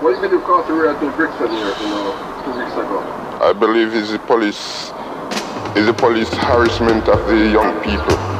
What do you the riot in Brixton here, you know, two weeks ago? I believe it's the police, it's the police harassment of the young people.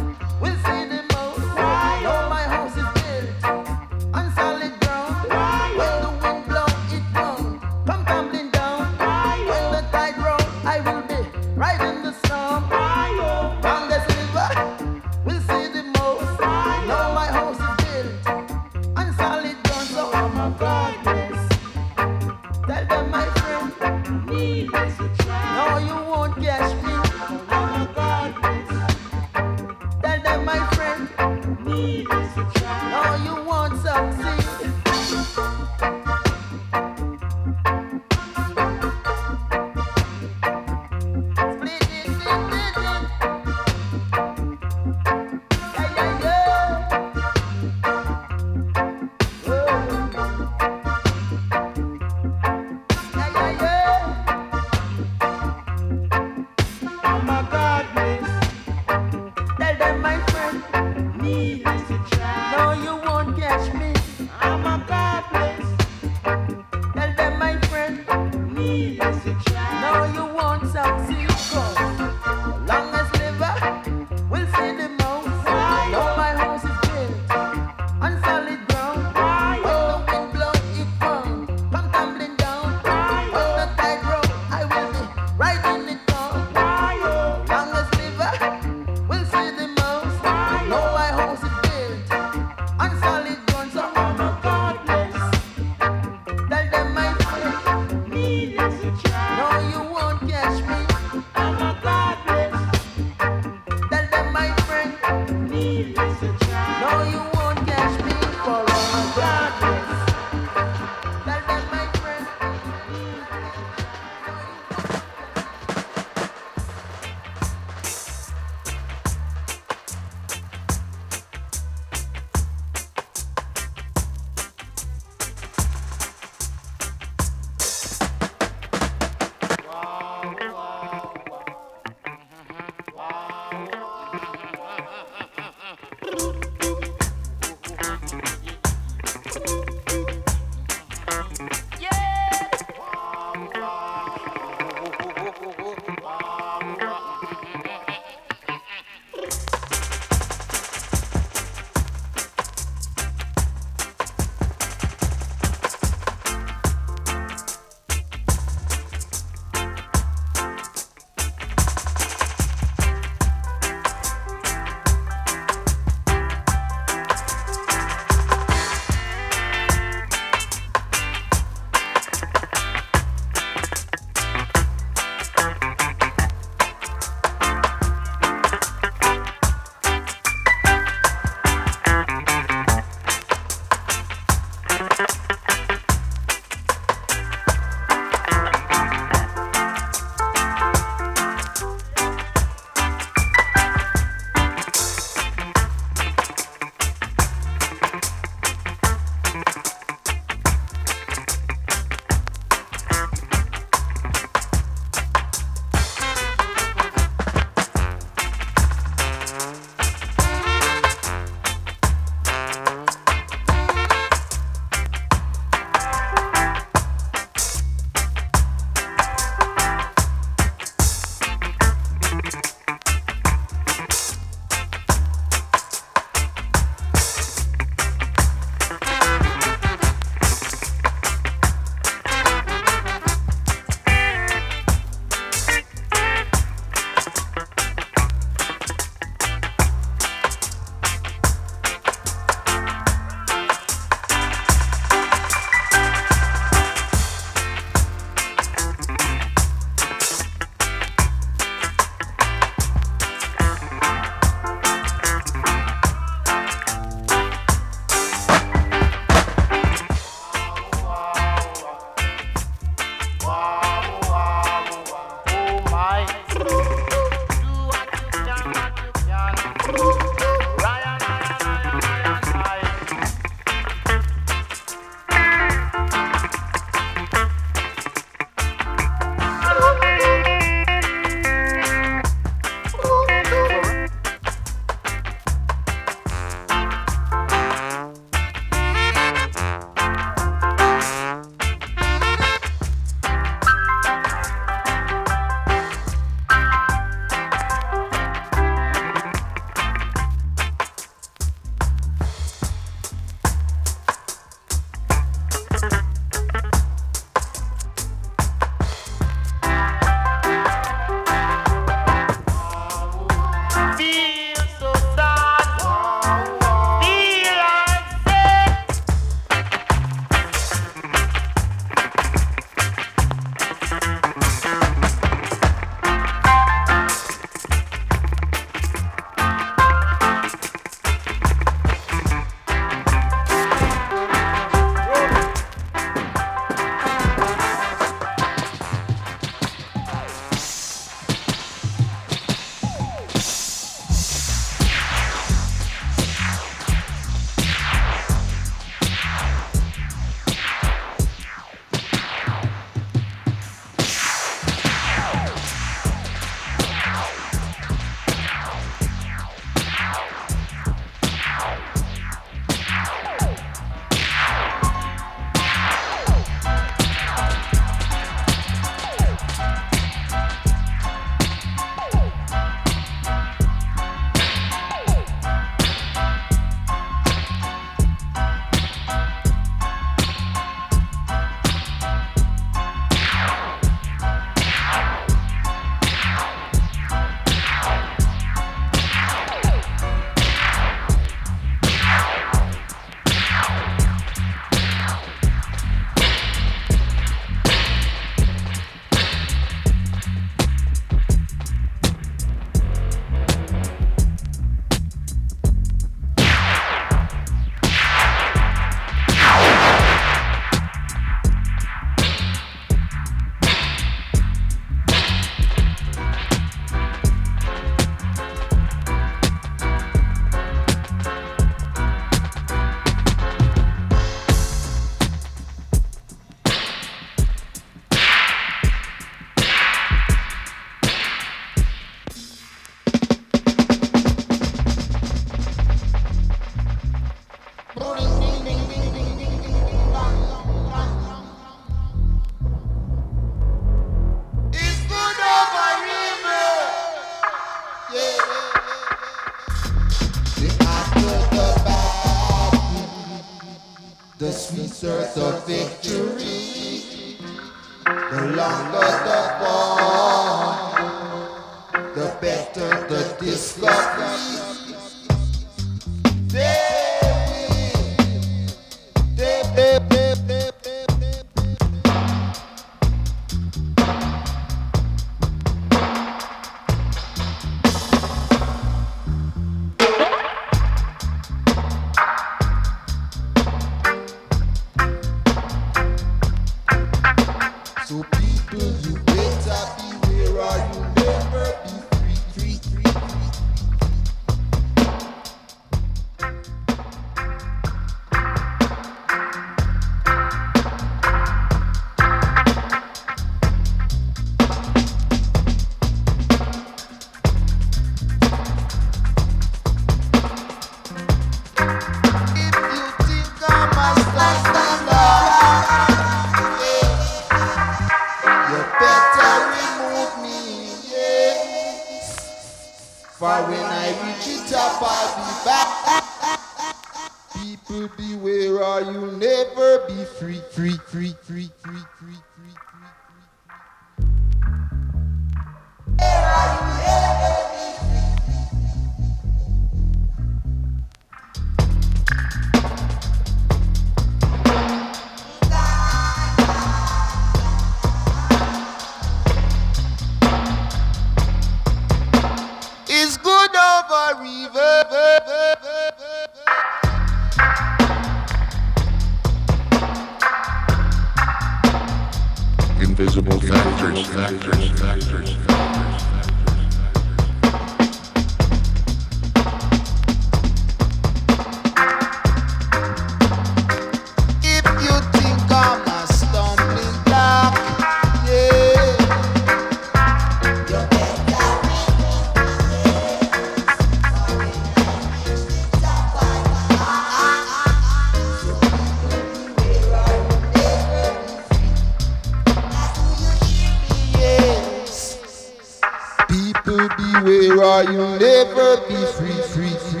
to be where I you never be free, free, free.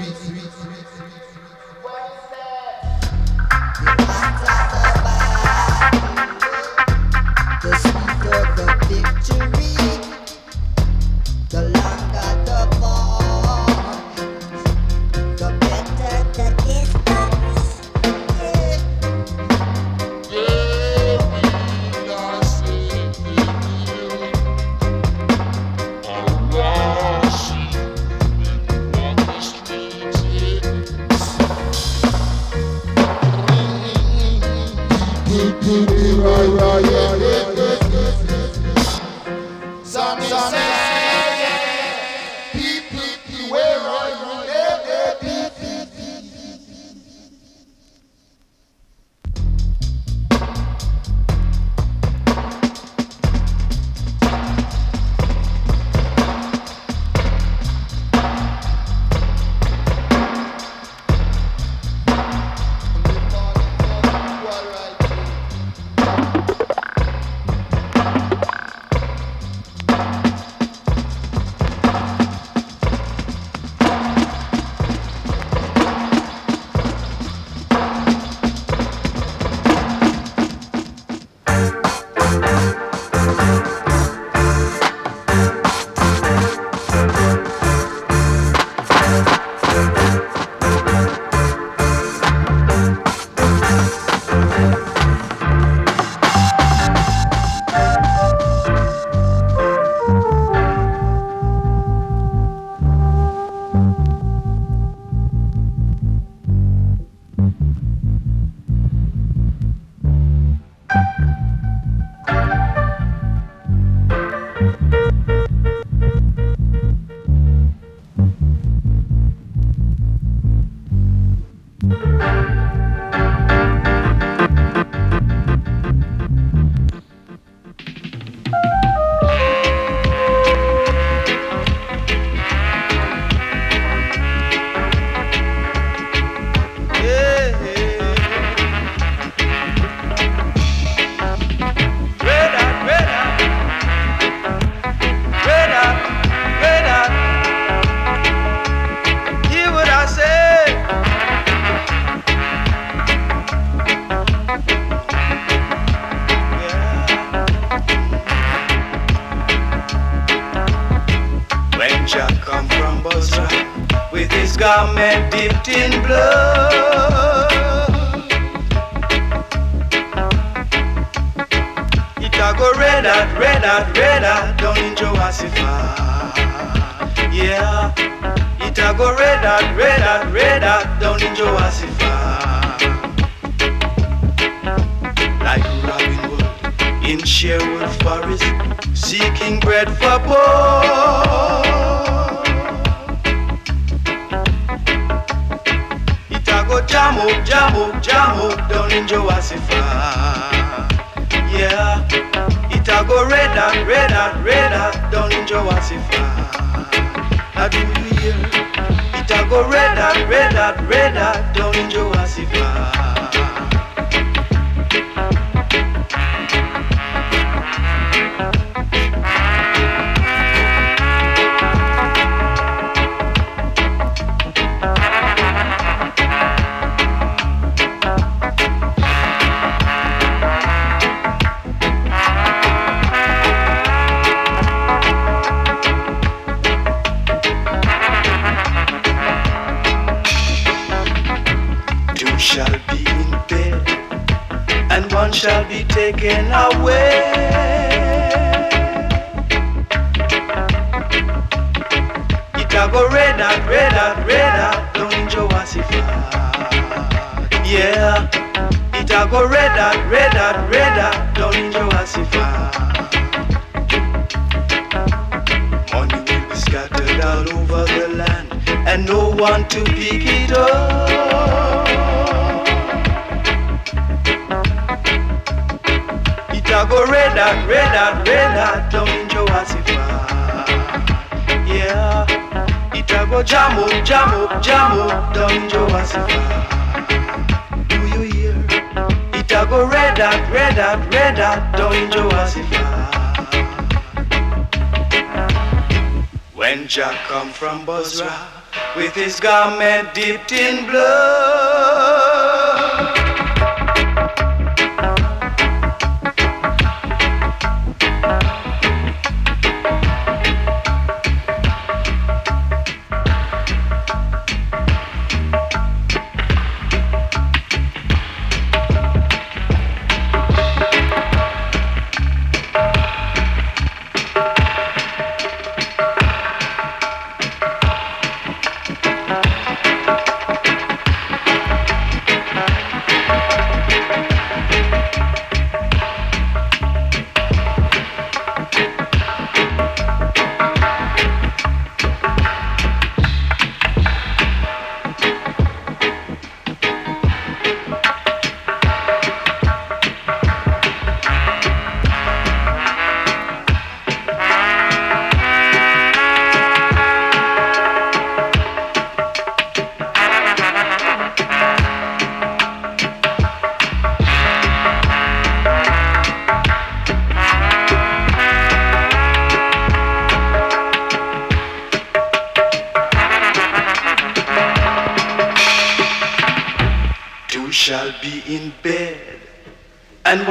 come from Bozrah with his garment dipped in blood.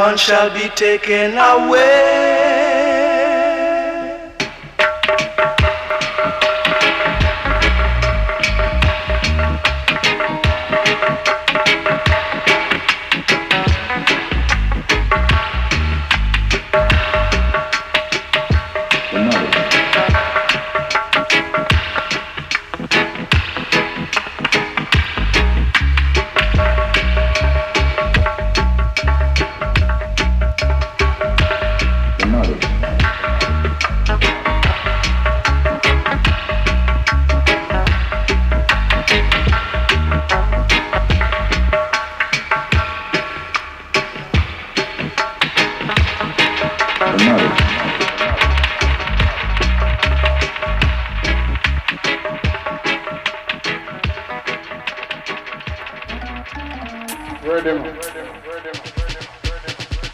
one shall be taken away.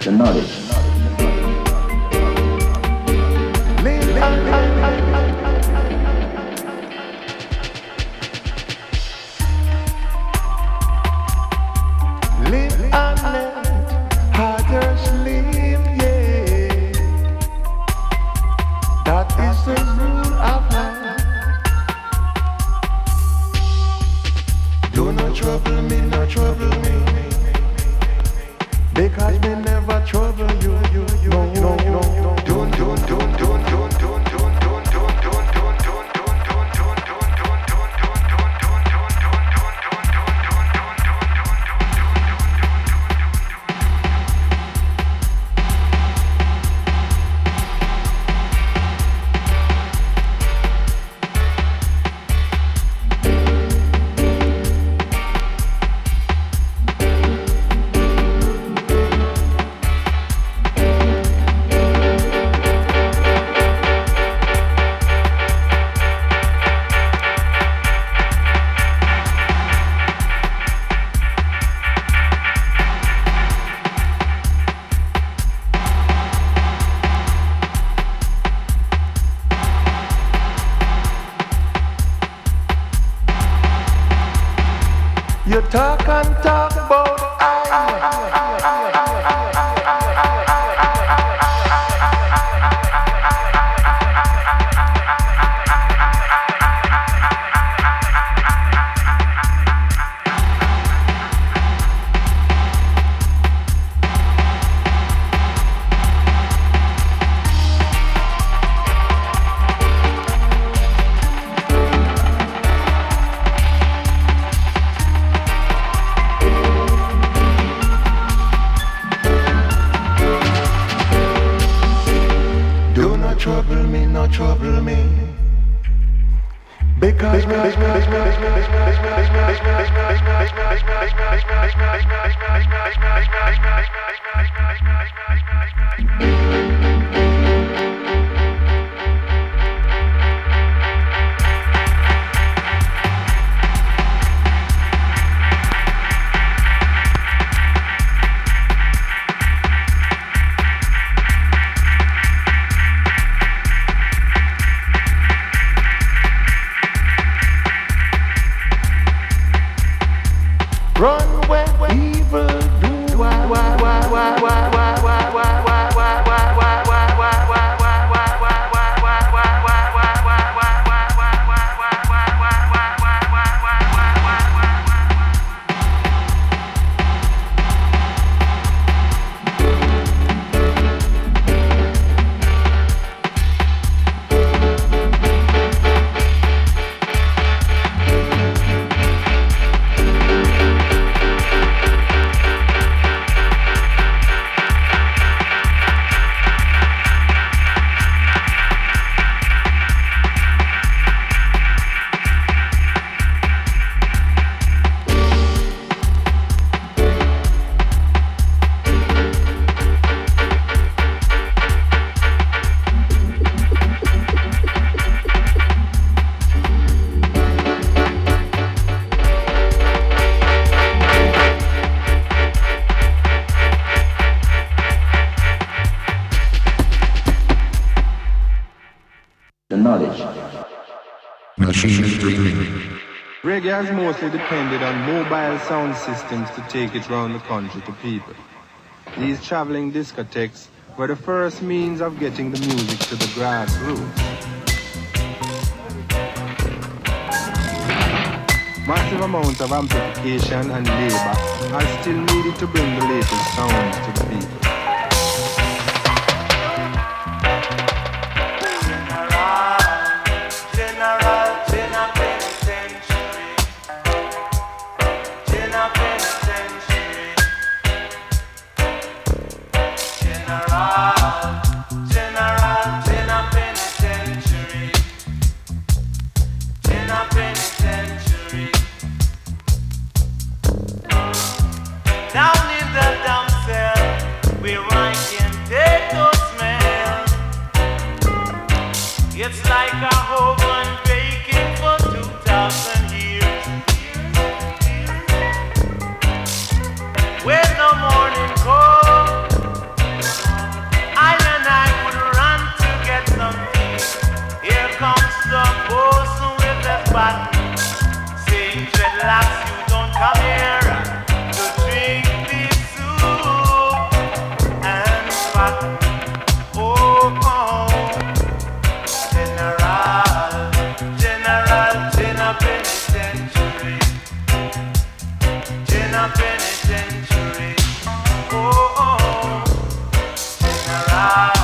the knowledge. Reggae has mostly depended on mobile sound systems to take it round the country to people. These traveling discotheques were the first means of getting the music to the grassroots. Massive amounts of amplification and labor are still needed to bring the latest sounds to the people. Bye.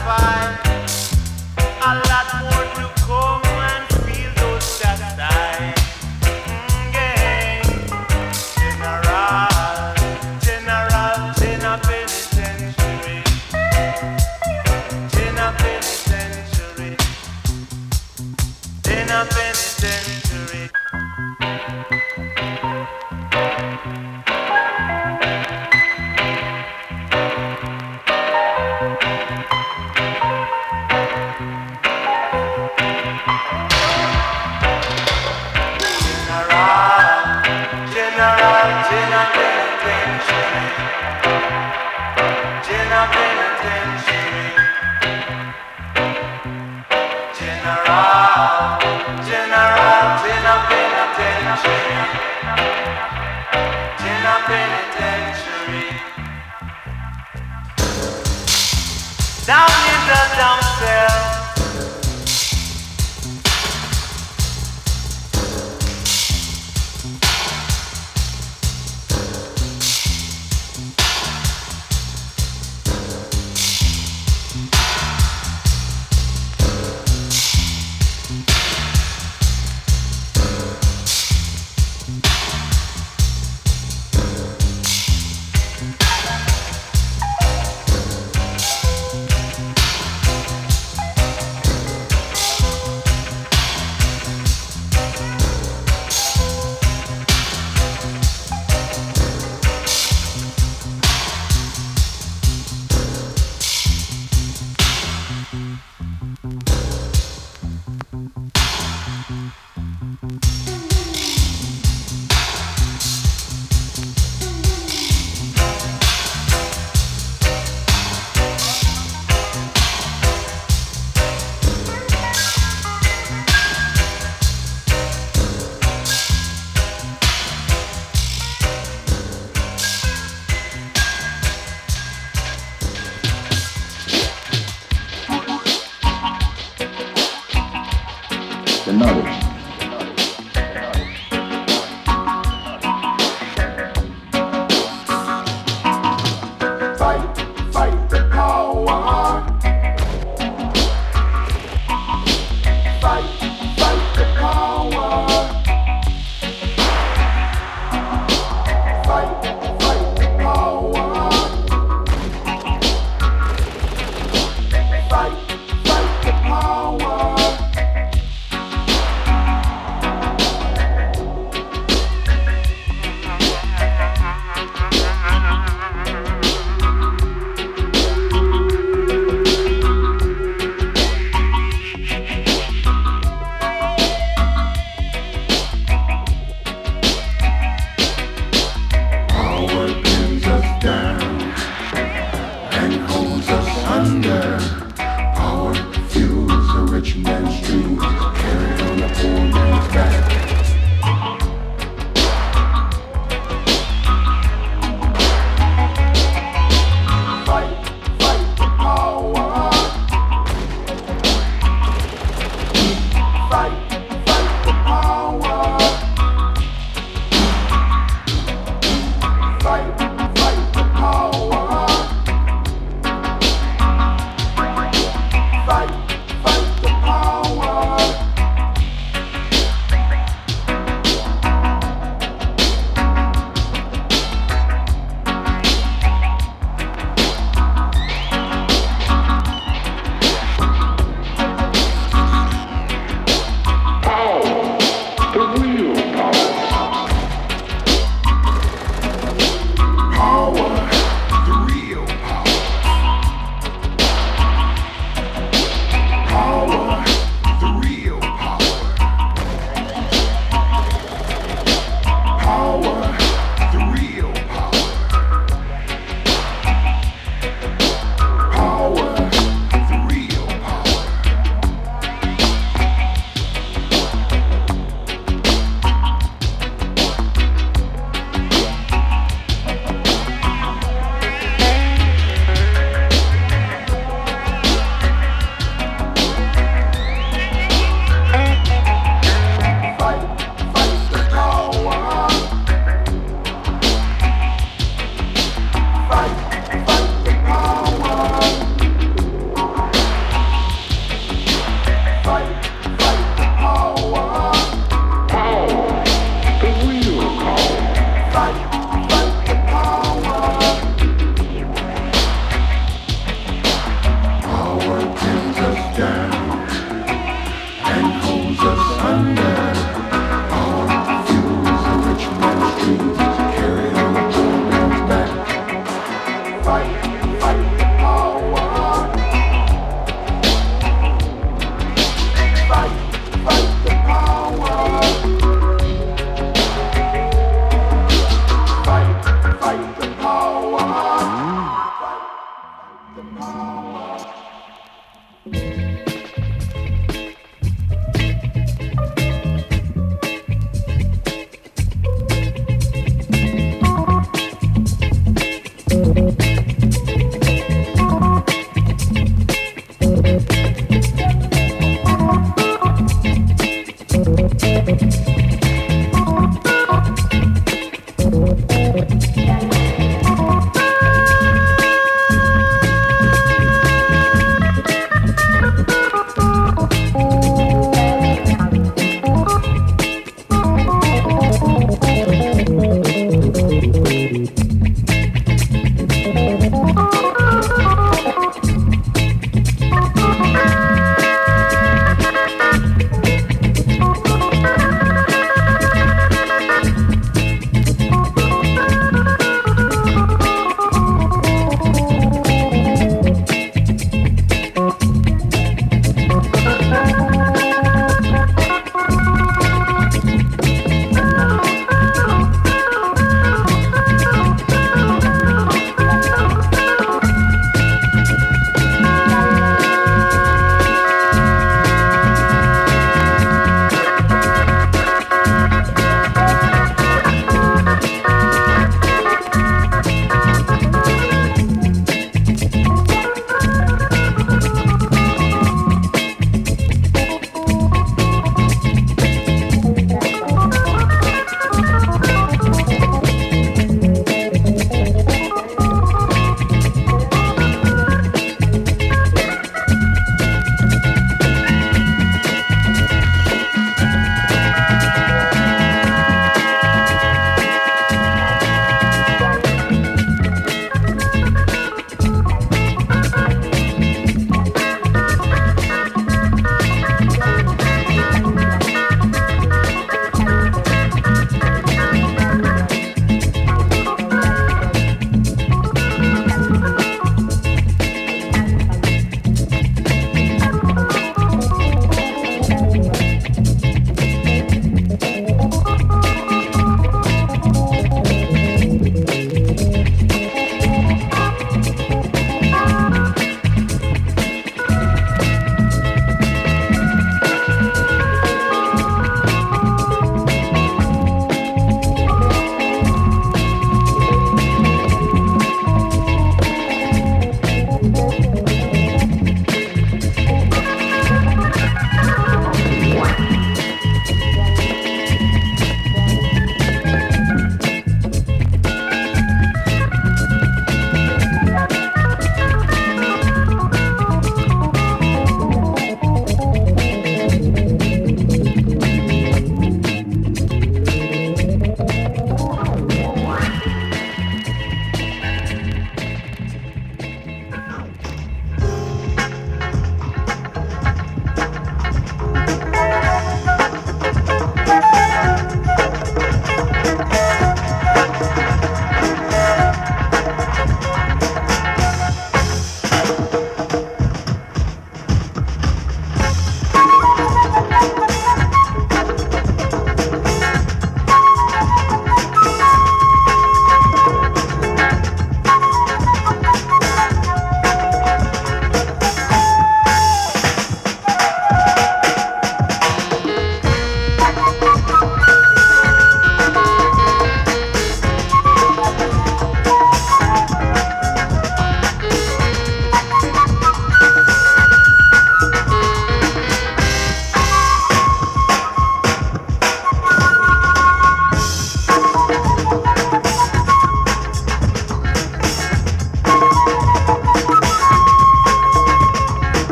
Satisfied, a lot more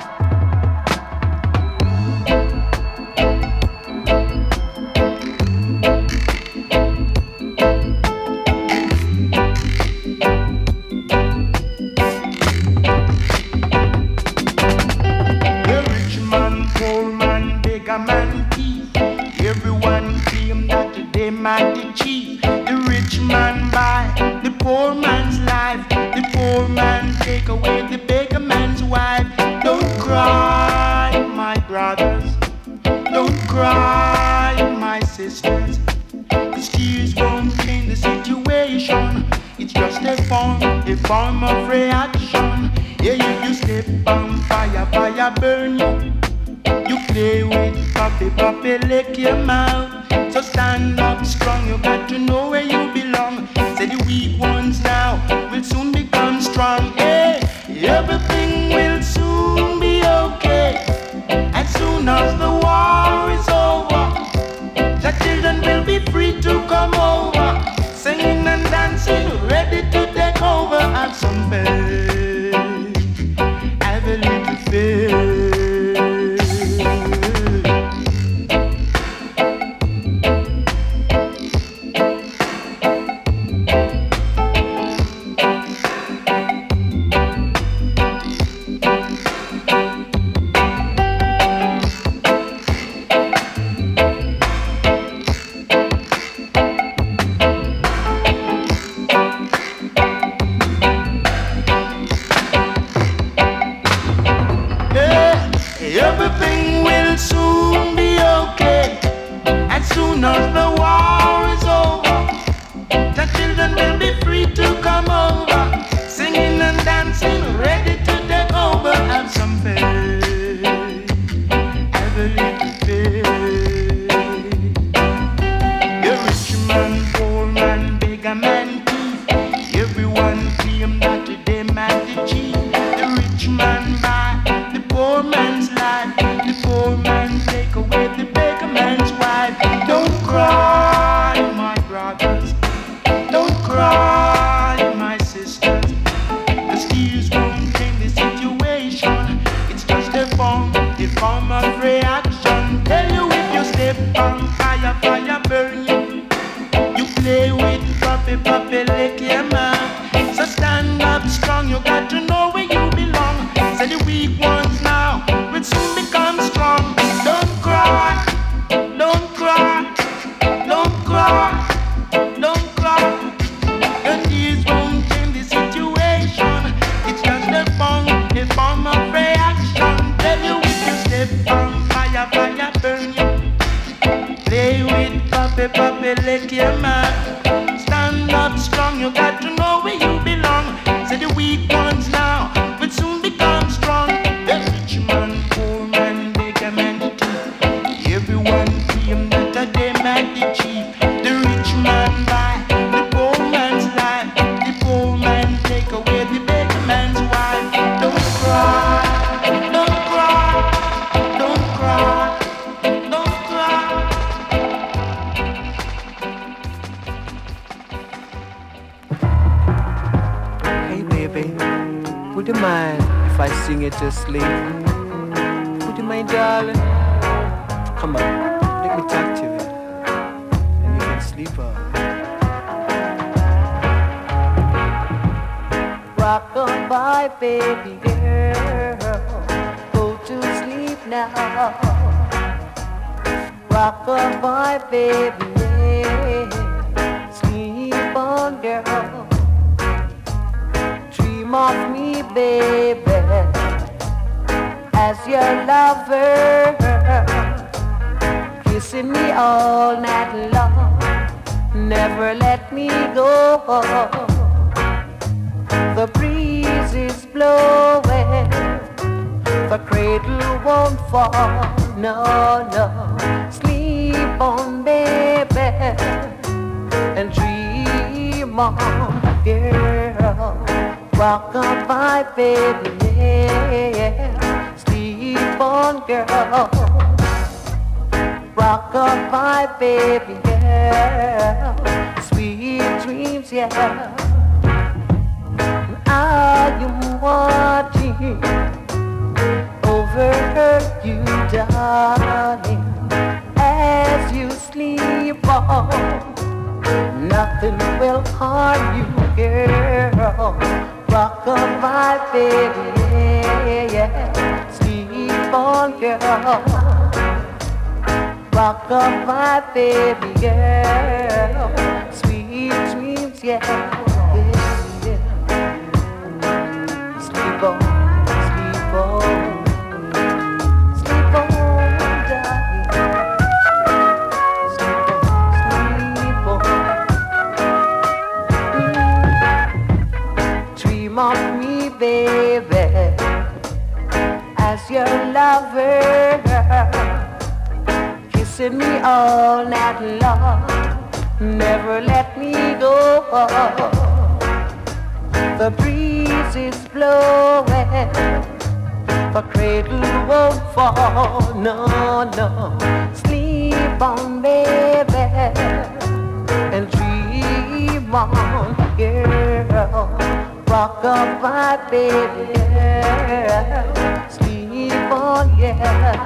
Stand up strong, Would you mind if I sing it to sleep? Would you mind, darling? Come on, let me talk to you. And you can sleep on. Rock on by, baby girl. Go to sleep now. Rock on by, baby. Sleep on, girl. Dream me, baby, as your lover. Kissing me all night long. Never let me go. The breeze is blowing, the cradle won't fall. No, no, sleep on, baby, and dream on, girl. Rock on, my baby, yeah. Sleep on, girl. Rock on, my baby, yeah. Sweet dreams, yeah. I am watching over you, darling, as you sleep on. Nothing will harm you, girl. Rock on my baby, yeah. Sleep on, girl. Rock on my baby, girl. Sweet dreams, yeah, lover, kissing me all night long. Never let me go. The breeze is blowing, the cradle won't fall. No, no, sleep on, baby, and dream on, girl. Rock up, my baby, yeah. Yeah.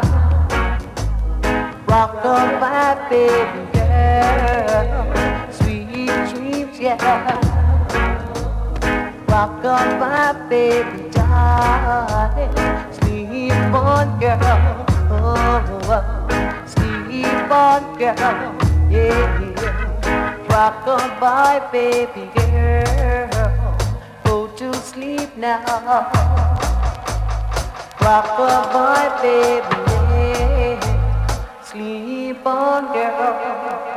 Rock up, my baby, yeah. Sweet dreams, yeah. Rock on my baby, darling. Sleep on, girl. Oh. Sleep on, girl. Yeah. Rock on my baby, girl. Go to sleep now. On my baby. Sleep on, girl.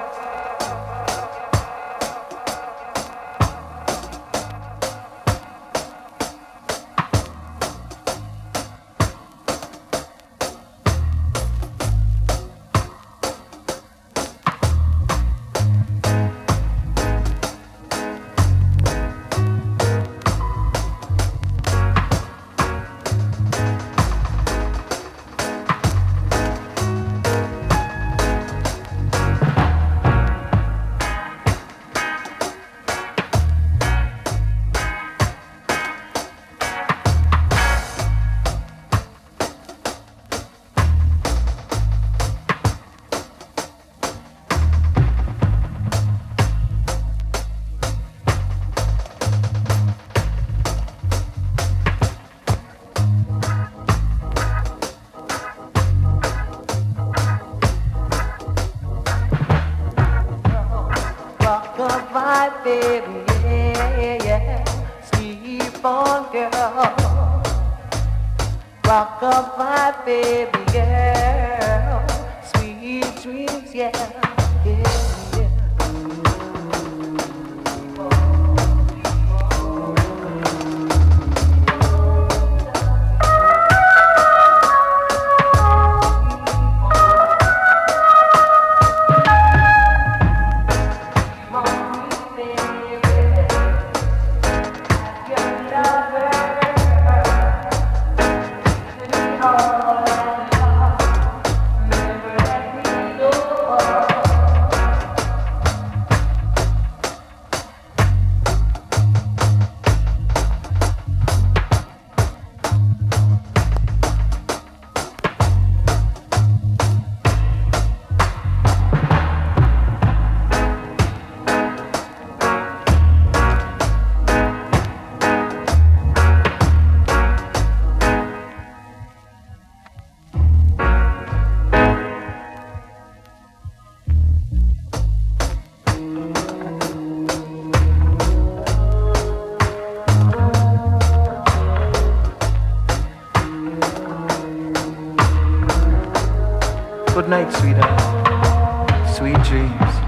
Good night, sweetheart. Sweet dreams.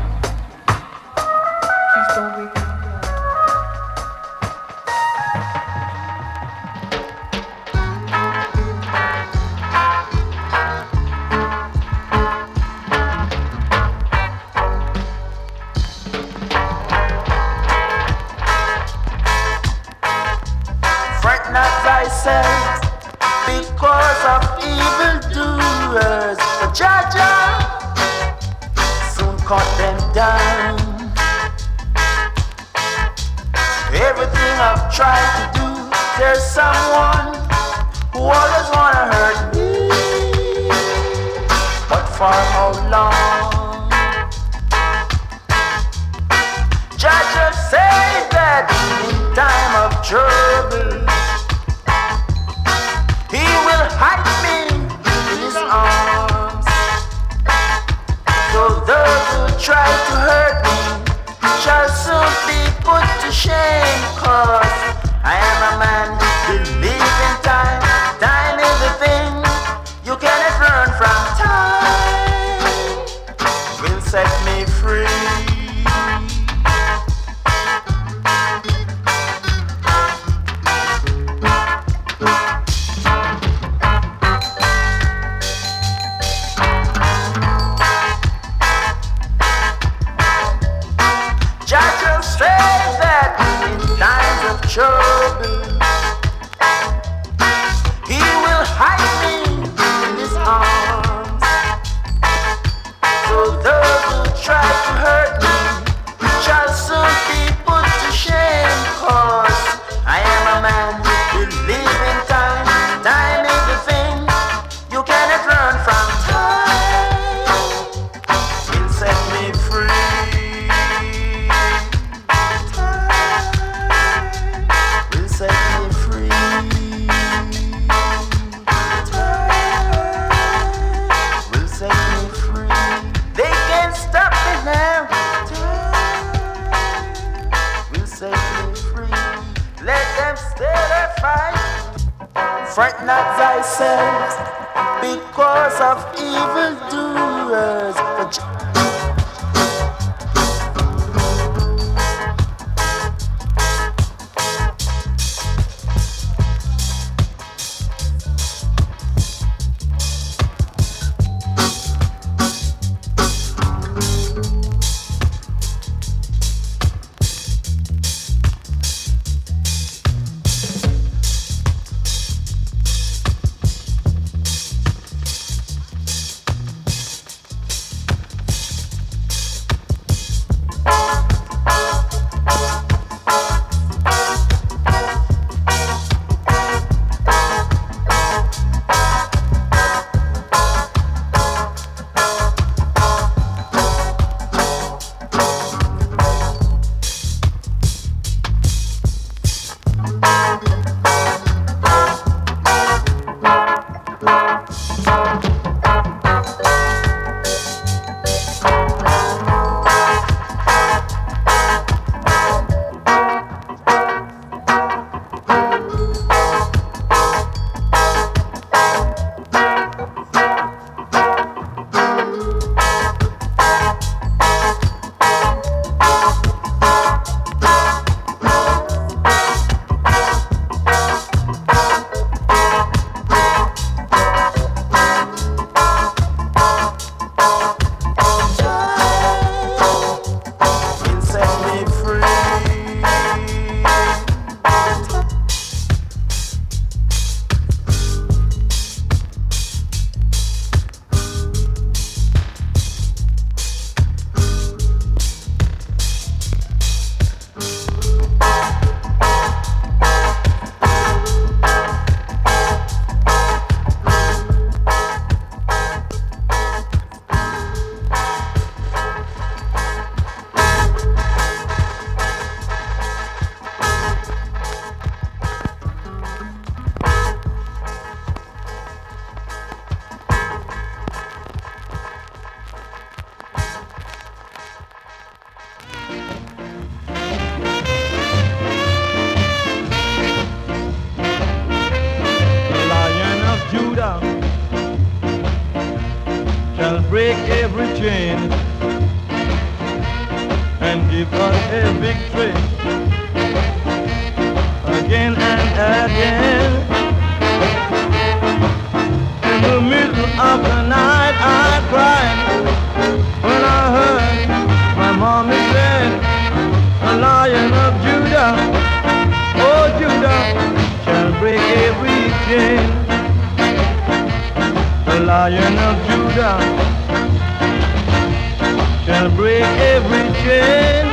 Break every chain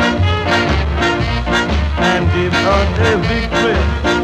and give us every victory